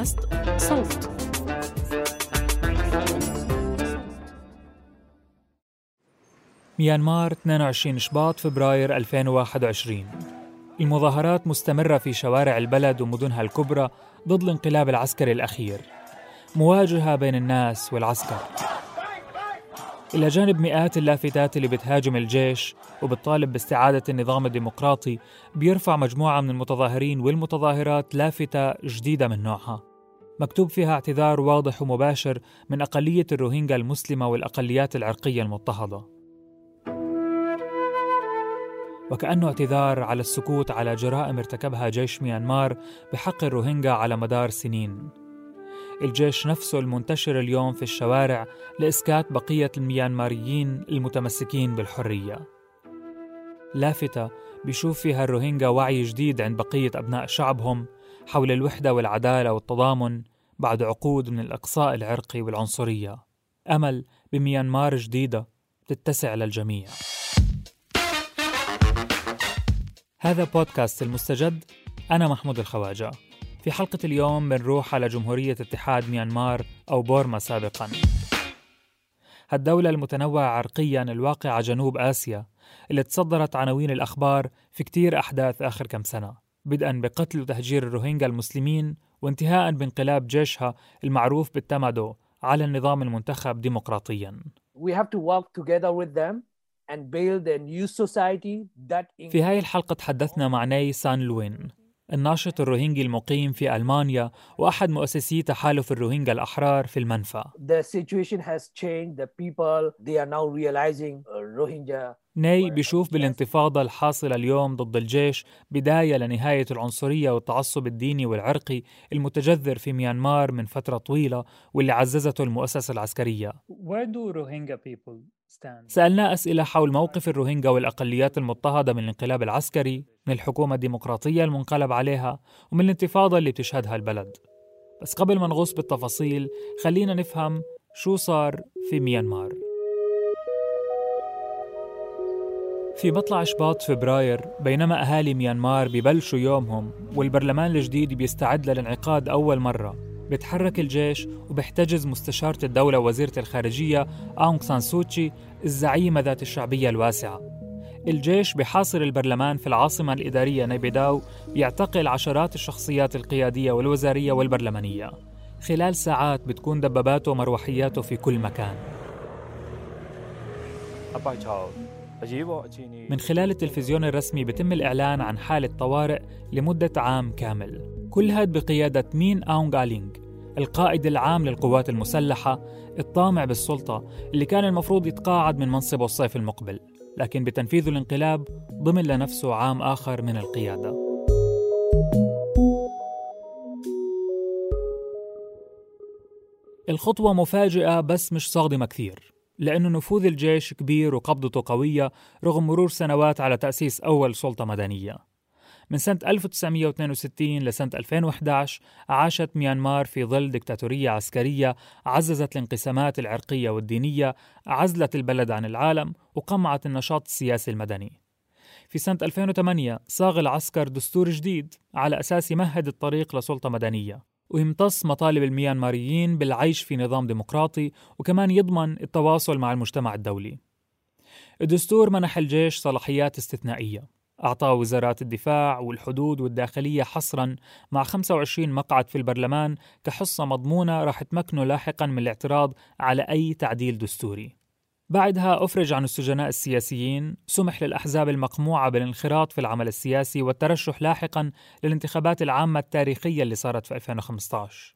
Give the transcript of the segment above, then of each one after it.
بودكاست صوت. ميانمار 22 شباط فبراير 2021 المظاهرات مستمرة في شوارع البلد ومدنها الكبرى ضد الانقلاب العسكري الأخير. مواجهة بين الناس والعسكر. إلى جانب مئات اللافتات اللي بتهاجم الجيش وبتطالب باستعادة النظام الديمقراطي بيرفع مجموعة من المتظاهرين والمتظاهرات لافتة جديدة من نوعها. مكتوب فيها اعتذار واضح ومباشر من أقلية الروهينجا المسلمة والأقليات العرقية المضطهدة. وكأنه اعتذار على السكوت على جرائم ارتكبها جيش ميانمار بحق الروهينجا على مدار سنين. الجيش نفسه المنتشر اليوم في الشوارع لإسكات بقية الميانماريين المتمسكين بالحرية. لافتة بيشوف فيها الروهينجا وعي جديد عند بقية أبناء شعبهم حول الوحدة والعدالة والتضامن بعد عقود من الإقصاء العرقي والعنصرية. أمل بميانمار جديدة تتسع للجميع هذا بودكاست المستجد. أنا محمود الخواجة. في حلقة اليوم بنروح على جمهورية اتحاد ميانمار أو بورما سابقا. هالدولة المتنوعة عرقيا الواقعة جنوب آسيا اللي تصدرت عناوين الأخبار في كتير أحداث آخر كم سنة. بدءا بقتل وتهجير الروهينجا المسلمين وانتهاء بانقلاب جيشها المعروف بالتمادو على النظام المنتخب ديمقراطيا. We have to work together with them and build a new society that في هاي الحلقة تحدثنا مع ناي سان لوين الناشط الروهينجي المقيم في ألمانيا وأحد مؤسسي تحالف الروهينجا الأحرار في المنفى. The situation has changed. The people they are now realizing uh, Rohingya ناي بيشوف بالانتفاضة الحاصلة اليوم ضد الجيش بداية لنهاية العنصرية والتعصب الديني والعرقي المتجذر في ميانمار من فترة طويلة واللي عززته المؤسسة العسكرية. Where do Rohingya people stand? سألنا أسئلة حول موقف الروهينجا والأقليات المضطهدة من الانقلاب العسكري من الحكومة الديمقراطية المنقلب عليها ومن الانتفاضة اللي بتشهدها البلد. بس قبل ما نغوص بالتفاصيل خلينا نفهم شو صار في ميانمار. في مطلع شباط فبراير بينما أهالي ميانمار ببلشوا يومهم والبرلمان الجديد بيستعد للانعقاد أول مرة. بيتحرك الجيش وبيحتجز مستشارة الدولة وزيرة الخارجية أونغ سان سوتشي الزعيمة ذات الشعبية الواسعة. الجيش بحاصر البرلمان في العاصمة الإدارية نيبيداو بيعتقل عشرات الشخصيات القيادية والوزارية والبرلمانية. خلال ساعات بتكون دباباته ومروحياته في كل مكان. من خلال التلفزيون الرسمي بتم الإعلان عن حالة طوارئ لمدة عام كامل. كل هاد بقيادة مين أونغ آلينغ القائد العام للقوات المسلحة الطامع بالسلطة اللي كان المفروض يتقاعد من منصبه الصيف المقبل لكن بتنفيذ الانقلاب ضمن لنفسه عام آخر من القيادة. الخطوة مفاجئة بس مش صادمة كثير. لأنه نفوذ الجيش كبير وقبضته قوية رغم مرور سنوات على تأسيس أول سلطة مدنية. من سنة 1962 لسنة 2011 عاشت ميانمار في ظل دكتاتورية عسكرية عززت الانقسامات العرقية والدينية عزلت البلد عن العالم وقمعت النشاط السياسي المدني. في سنة 2008 صاغ العسكر دستور جديد على أساس يمهد الطريق لسلطة مدنية. ويمتص مطالب الميانماريين بالعيش في نظام ديمقراطي وكمان يضمن التواصل مع المجتمع الدولي. الدستور منح الجيش صلاحيات استثنائية. أعطى وزارات الدفاع والحدود والداخلية حصرا مع 25 مقعد في البرلمان كحصة مضمونة راح تمكنه لاحقا من الاعتراض على أي تعديل دستوري. بعدها أفرج عن السجناء السياسيين سمح للأحزاب المقموعة بالانخراط في العمل السياسي والترشح لاحقا للانتخابات العامة التاريخية اللي صارت في 2015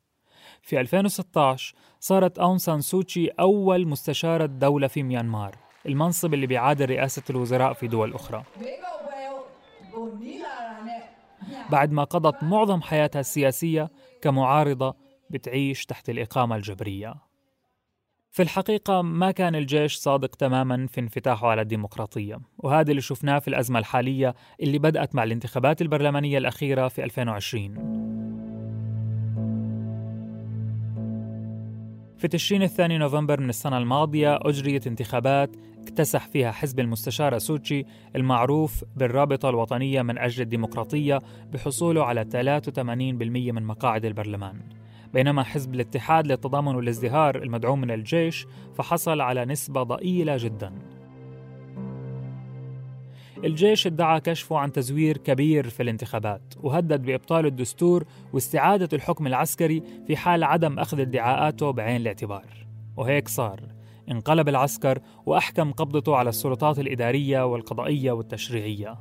في 2016 صارت أون سان سوتشي أول مستشارة دولة في ميانمار المنصب اللي بيعادل رئاسة الوزراء في دول أخرى. بعد ما قضت معظم حياتها السياسية كمعارضة بتعيش تحت الإقامة الجبرية. في الحقيقة ما كان الجيش صادق تماما في انفتاحه على الديمقراطية وهذا اللي شفناه في الأزمة الحالية اللي بدأت مع الانتخابات البرلمانية الأخيرة في 2020 في تشرين الثاني نوفمبر من السنة الماضية أجريت انتخابات اكتسح فيها حزب المستشارة سوتشي المعروف بالرابطة الوطنية من أجل الديمقراطية بحصوله على 83% من مقاعد البرلمان. بينما حزب الاتحاد للتضامن والازدهار المدعوم من الجيش فحصل على نسبة ضئيلة جدا. الجيش ادعى كشفه عن تزوير كبير في الانتخابات وهدد بإبطال الدستور واستعادة الحكم العسكري في حال عدم أخذ ادعاءاته بعين الاعتبار. وهيك صار انقلب العسكر وأحكم قبضته على السلطات الإدارية والقضائية والتشريعية.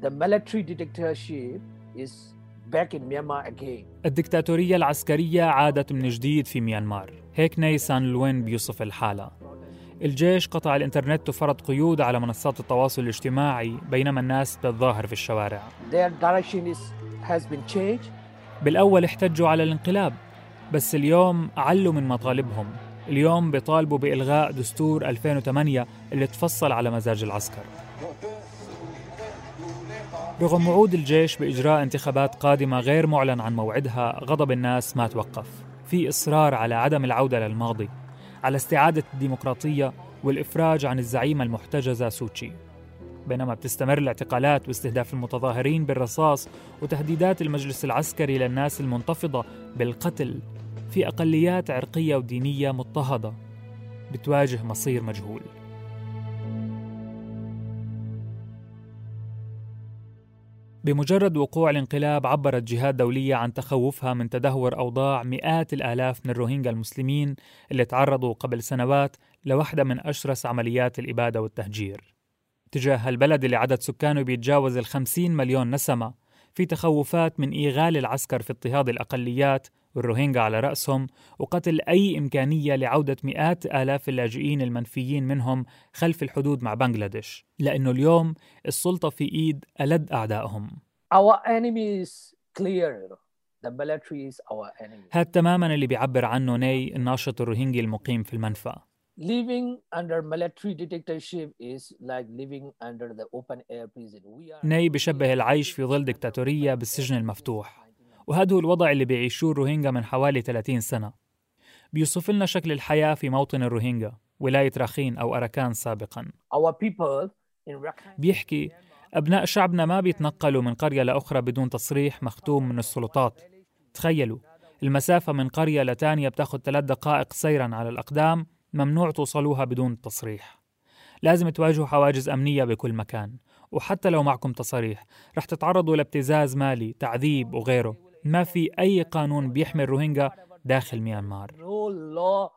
The military dictatorship is back in Myanmar again. الدكتاتورية العسكرية عادت من جديد في ميانمار. هيك نيسان لوين بيوصف الحالة. الجيش قطع الإنترنت وفرض قيود على منصات التواصل الاجتماعي بينما الناس بتتظاهر في الشوارع. Their direction is, has been changed. بالأول احتجوا على الانقلاب بس اليوم علوا من مطالبهم. اليوم بيطالبوا بإلغاء دستور 2008 اللي تفصل على مزاج العسكر. رغم وعود الجيش بإجراء انتخابات قادمة غير معلن عن موعدها غضب الناس ما توقف. في إصرار على عدم العودة للماضي على استعادة الديمقراطية والإفراج عن الزعيمة المحتجزة سوتشي. بينما بتستمر الاعتقالات واستهداف المتظاهرين بالرصاص وتهديدات المجلس العسكري للناس المنتفضة بالقتل في أقليات عرقية ودينية مضطهدة بتواجه مصير مجهول. بمجرد وقوع الانقلاب عبرت جهات دولية عن تخوفها من تدهور أوضاع مئات الآلاف من الروهينجا المسلمين اللي تعرضوا قبل سنوات لواحدة من أشرس عمليات الإبادة والتهجير. تجاه البلد اللي عدد سكانه بيتجاوز الخمسين مليون نسمة في تخوفات من إيغال العسكر في اضطهاد الأقليات والروهينجا على رأسهم وقتل أي إمكانية لعودة مئات آلاف اللاجئين المنفيين منهم خلف الحدود مع بنغلاديش لأنه اليوم السلطة في إيد ألد أعدائهم Our enemy is clear. The military is our enemy. هاد تماما اللي بيعبر عنه ني الناشط الروهينجي المقيم في المنفى Living under military dictatorship is like living under the open air prison. We are ني بشبه العيش في ظل دكتاتورية بالسجن المفتوح وهذا هو الوضع اللي بيعيشوه الروهينجا من حوالي 30 سنة. بيوصف لنا شكل الحياة في موطن الروهينجا ولاية راخين أو أراكان سابقا. بيحكي أبناء شعبنا ما بيتنقلوا من قرية لأخرى بدون تصريح مختوم من السلطات. تخيلوا المسافة من قرية لتانية بتاخد ثلاث دقائق سيرا على الأقدام ممنوع توصلوها بدون تصريح. لازم تواجهوا حواجز أمنية بكل مكان وحتى لو معكم تصاريح رح تتعرضوا لابتزاز مالي تعذيب وغيره. ما في أي قانون بيحمي الروهينجا داخل ميانمار. No law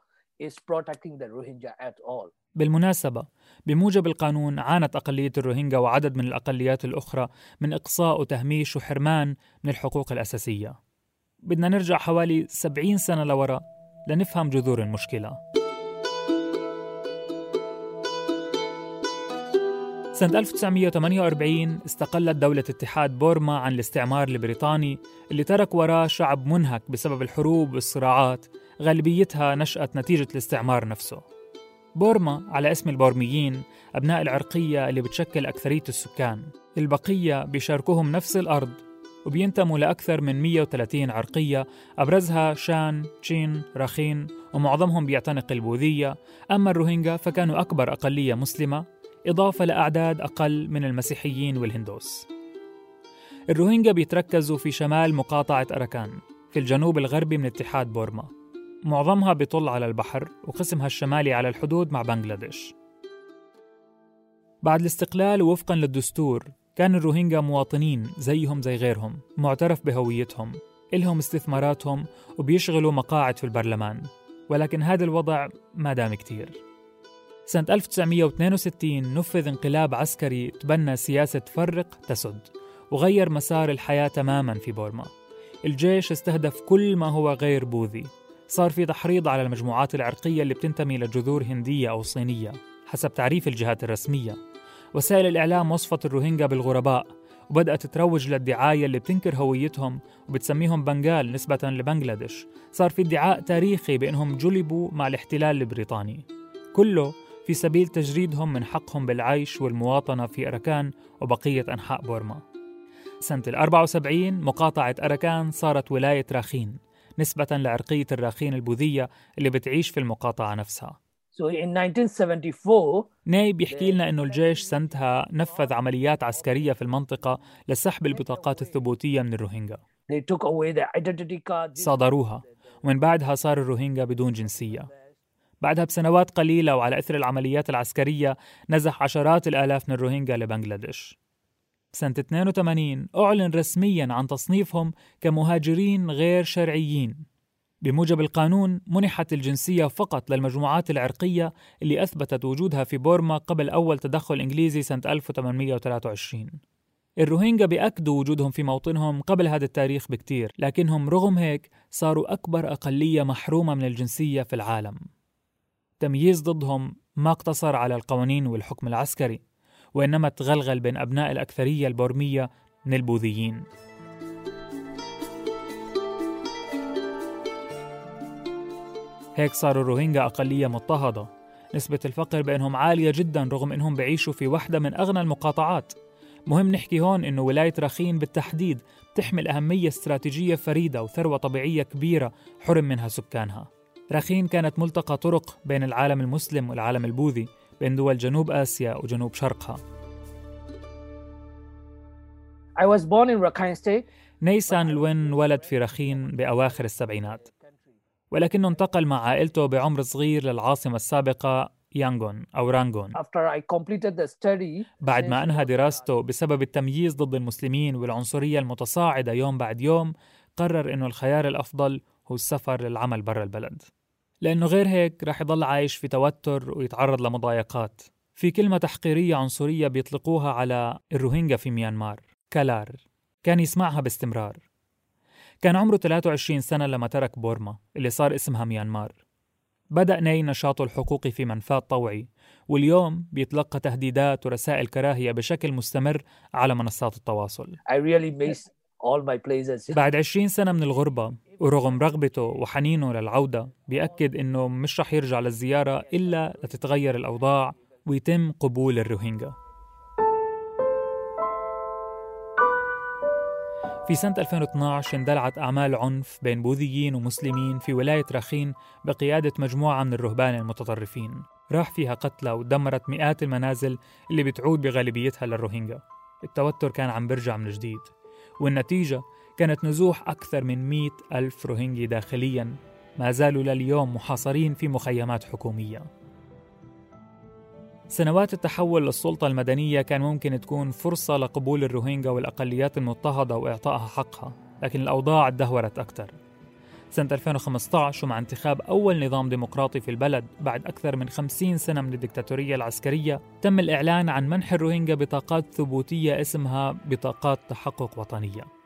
is protecting the Rohingya at all. بالمناسبة بموجب القانون عانت أقلية الروهينجا وعدد من الأقليات الأخرى من إقصاء وتهميش وحرمان من الحقوق الأساسية. بدنا نرجع حوالي 70 سنة لورا لنفهم جذور المشكلة. سنة 1948 استقلت دولة اتحاد بورما عن الاستعمار البريطاني اللي ترك وراه شعب منهك بسبب الحروب والصراعات غالبيتها نشأت نتيجة الاستعمار نفسه. بورما على اسم البورميين أبناء العرقية اللي بتشكل أكثرية السكان. البقية بيشاركوهم نفس الأرض وبينتموا لأكثر من 130 عرقية أبرزها شان، تشين، راخين ومعظمهم بيعتنق البوذية. أما الروهينجا فكانوا أكبر أقلية مسلمة إضافة لأعداد أقل من المسيحيين والهندوس. الروهينجا بيتركزوا في شمال مقاطعة أراكان في الجنوب الغربي من اتحاد بورما. معظمها بيطل على البحر وقسمها الشمالي على الحدود مع بنغلاديش. بعد الاستقلال ووفقا للدستور كان الروهينجا مواطنين زيهم زي غيرهم معترف بهويتهم إلهم استثماراتهم وبيشغلوا مقاعد في البرلمان. ولكن هذا الوضع ما دام كتير. سنة 1962 نفذ انقلاب عسكري تبنى سياسة فرق تسد وغير مسار الحياة تماما في بورما. الجيش استهدف كل ما هو غير بوذي. صار في تحريض على المجموعات العرقية اللي بتنتمي لجذور هندية أو صينية حسب تعريف الجهات الرسمية. وسائل الإعلام وصفت الروهينجا بالغرباء وبدأت تروج للدعاية اللي بتنكر هويتهم وبتسميهم بنغال نسبة لبنغلاديش. صار في ادعاء تاريخي بأنهم جلبوا مع الاحتلال البريطاني. كله في سبيل تجريدهم من حقهم بالعيش والمواطنة في أركان وبقية أنحاء بورما. سنة ال 74 مقاطعة أركان صارت ولاية راخين نسبة لعرقية الراخين البوذية اللي بتعيش في المقاطعة نفسها. So in 1974 ناي بيحكي لنا إنه الجيش سنتها نفذ عمليات عسكرية في المنطقة لسحب البطاقات الثبوتية من الروهينجا. صادروها. ومن بعدها صار الروهينجا بدون جنسية. بعدها بسنوات قليلة وعلى أثر العمليات العسكرية نزح عشرات الآلاف من الروهينجا لبنغلاديش. سنة 82 أعلن رسميا عن تصنيفهم كمهاجرين غير شرعيين. بموجب القانون منحت الجنسية فقط للمجموعات العرقية اللي أثبتت وجودها في بورما قبل أول تدخل إنجليزي سنة 1823 الروهينجا بيأكدوا وجودهم في موطنهم قبل هذا التاريخ بكتير لكنهم رغم هيك صاروا أكبر أقلية محرومة من الجنسية في العالم. تمييز ضدهم ما اقتصر على القوانين والحكم العسكري وإنما تغلغل بين أبناء الأكثرية البورمية من البوذيين. هيك صاروا الروهينجا أقلية مضطهدة. نسبة الفقر بينهم عالية جدا رغم أنهم بعيشوا في واحدة من أغنى المقاطعات. مهم نحكي هون أنه ولاية رخين بالتحديد تحمل أهمية استراتيجية فريدة وثروة طبيعية كبيرة حرم منها سكانها. رخين كانت ملتقى طرق بين العالم المسلم والعالم البوذي بين دول جنوب آسيا وجنوب شرقها. I was born in Rakhine State. نيسان لوين ولد في رخين بأواخر السبعينات ولكنه انتقل مع عائلته بعمر صغير للعاصمة السابقة يانغون أو رانغون. بعد ما أنهى دراسته بسبب التمييز ضد المسلمين والعنصرية المتصاعدة يوم بعد يوم قرر أنه الخيار الأفضل هو السفر للعمل برا البلد. لأنه غير هيك رح يضل عايش في توتر ويتعرض لمضايقات. في كلمة تحقيرية عنصرية بيطلقوها على الروهينجا في ميانمار كالار. كان يسمعها باستمرار. كان عمره 23 سنة لما ترك بورما اللي صار اسمها ميانمار. بدأ ناي نشاطه الحقوقي في منفاه الطوعي واليوم بيتلقى تهديدات ورسائل كراهية بشكل مستمر على منصات التواصل. I really miss all my places. بعد 20 سنة من الغربة ورغم رغبته وحنينه للعودة بيأكد إنه مش رح يرجع للزيارة إلا لتتغير الأوضاع ويتم قبول الروهينجا. في سنة 2012 اندلعت أعمال عنف بين بوذيين ومسلمين في ولاية راخين بقيادة مجموعة من الرهبان المتطرفين. راح فيها قتلى ودمرت مئات المنازل اللي بتعود بغالبيتها للروهينجا. التوتر كان عم برجع من جديد. والنتيجة كانت نزوح أكثر من مئة ألف روهينجي داخلياً. ما زالوا لليوم محاصرين في مخيمات حكومية. سنوات التحول للسلطة المدنية كان ممكن تكون فرصة لقبول الروهينجا والأقليات المضطهدة وإعطائها حقها لكن الأوضاع تدهورت أكثر. سنة 2015 ومع انتخاب أول نظام ديمقراطي في البلد بعد أكثر من 50 سنة من الدكتاتورية العسكرية تم الإعلان عن منح الروهينجا بطاقات ثبوتية اسمها بطاقات تحقق وطنية.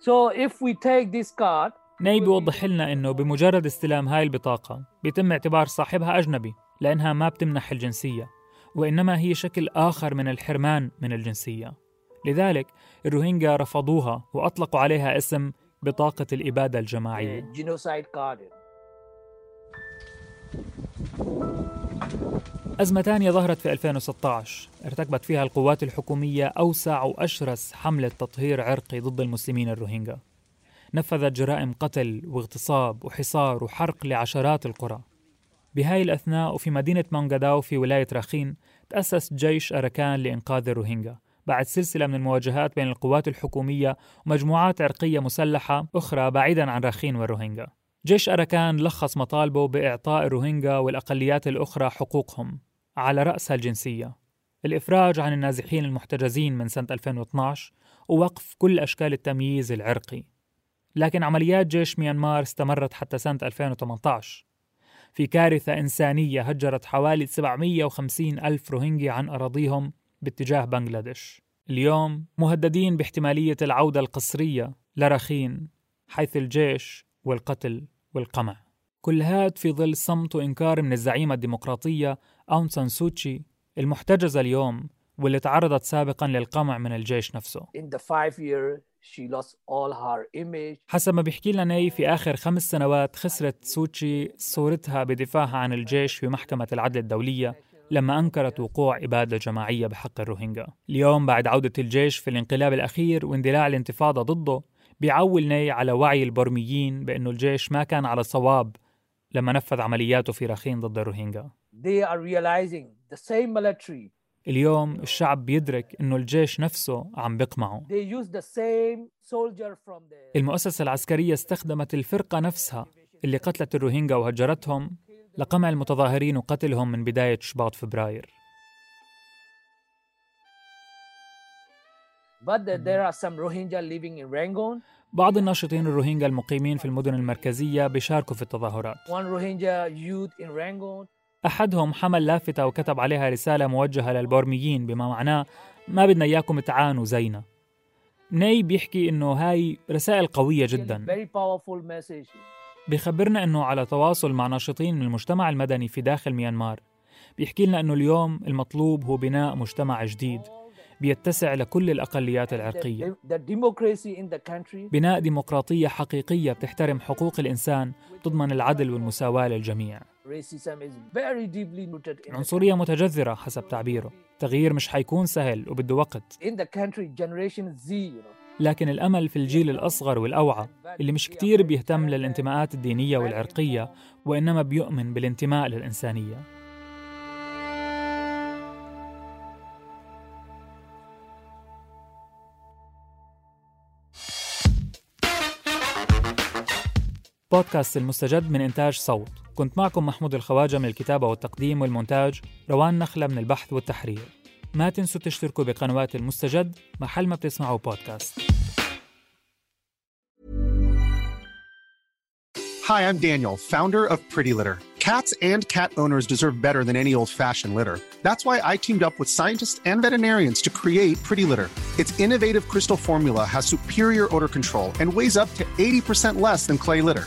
So if we take this card, ناي بيوضح لنا إنه بمجرد استلام هاي البطاقة بيتم اعتبار صاحبها أجنبي لأنها ما بتمنح الجنسية وإنما هي شكل آخر من الحرمان من الجنسية لذلك الروهينجا رفضوها وأطلقوا عليها اسم بطاقة الإبادة الجماعية genocide card. أزمة ثانية ظهرت في 2016 ارتكبت فيها القوات الحكومية أوسع وأشرس حملة تطهير عرقي ضد المسلمين الروهينجا. نفذت جرائم قتل واغتصاب وحصار وحرق لعشرات القرى. بهاي الأثناء وفي مدينة مونغاداو في ولاية راخين تأسس جيش أركان لإنقاذ الروهينجا. بعد سلسلة من المواجهات بين القوات الحكومية ومجموعات عرقية مسلحة أخرى بعيدا عن راخين والروهينجا. جيش أركان لخص مطالبه بإعطاء الروهينجا والأقليات الأخرى حقوقهم على رأسها الجنسية. الإفراج عن النازحين المحتجزين من سنة 2012 ووقف كل أشكال التمييز العرقي. لكن عمليات جيش ميانمار استمرت حتى سنة 2018 في كارثة إنسانية هجرت حوالي 750 ألف روهينجي عن أراضيهم باتجاه بنغلاديش. اليوم مهددين باحتمالية العودة القسرية لرخين حيث الجيش والقتل والقمع. كل هاد في ظل صمت وإنكار من الزعيمة الديمقراطية أون سان سوتشي المحتجزة اليوم واللي تعرضت سابقا للقمع من الجيش نفسه. In the five year, she lost all her image. حسب ما بيحكي لنا ناي في آخر خمس سنوات خسرت سوتشي صورتها بدفاعها عن الجيش في محكمة العدل الدولية لما أنكرت وقوع إبادة جماعية بحق الروهينجا. اليوم بعد عودة الجيش في الانقلاب الأخير واندلاع الانتفاضة ضده بيعول ناي على وعي البرميين بأنه الجيش ما كان على صواب لما نفذ عملياته في رخين ضد الروهينجا. They are realizing the same military. اليوم الشعب بيدرك أنه الجيش نفسه عم بيقمعه. They use the same soldier from the المؤسسة العسكرية استخدمت الفرقة نفسها اللي قتلت الروهينجا وهجرتهم لقمع المتظاهرين وقتلهم من بداية شباط فبراير. But the- there are some Rohingya living in Rangoon. بعض الناشطين الروهينجا المقيمين في المدن المركزية بيشاركوا في التظاهرات One Rohingya youth in Rangoon. أحدهم حمل لافتة وكتب عليها رسالة موجهة للبورميين بما معناه ما بدنا إياكم تعانوا زينا ناي بيحكي إنه هاي رسائل قوية جدا Very powerful message. بيخبرنا إنه على تواصل مع ناشطين من المجتمع المدني في داخل ميانمار بيحكي لنا إنه اليوم المطلوب هو بناء مجتمع جديد بيتسع لكل the country بناء ديمقراطية حقيقية بتحترم حقوق الإنسان تضمن العدل والمساواة للجميع. العنصريه متجذرة حسب تعبيره. التغيير مش حيكون سهل وبده وقت. لكن الأمل في الجيل الأصغر والأوعى اللي مش كتير بيهتم للانتماءات الدينية والعرقية وإنما بيؤمن بالانتماء للإنسانية. بودكاست المستجد من إنتاج صوت كنت معكم محمود الخواجة من الكتابة والتقديم والمونتاج روان نخلة من البحث والتحرير ما تنسوا تشتركوا بقنوات المستجد محل ما بتسمعوا بودكاست Hi, I'm Daniel, founder of Pretty Litter. Cats and cat owners deserve better than any old fashioned litter. That's why I teamed up with scientists and veterinarians to create Pretty Litter. Its innovative crystal formula has superior odor control and weighs up to 80% less than clay litter.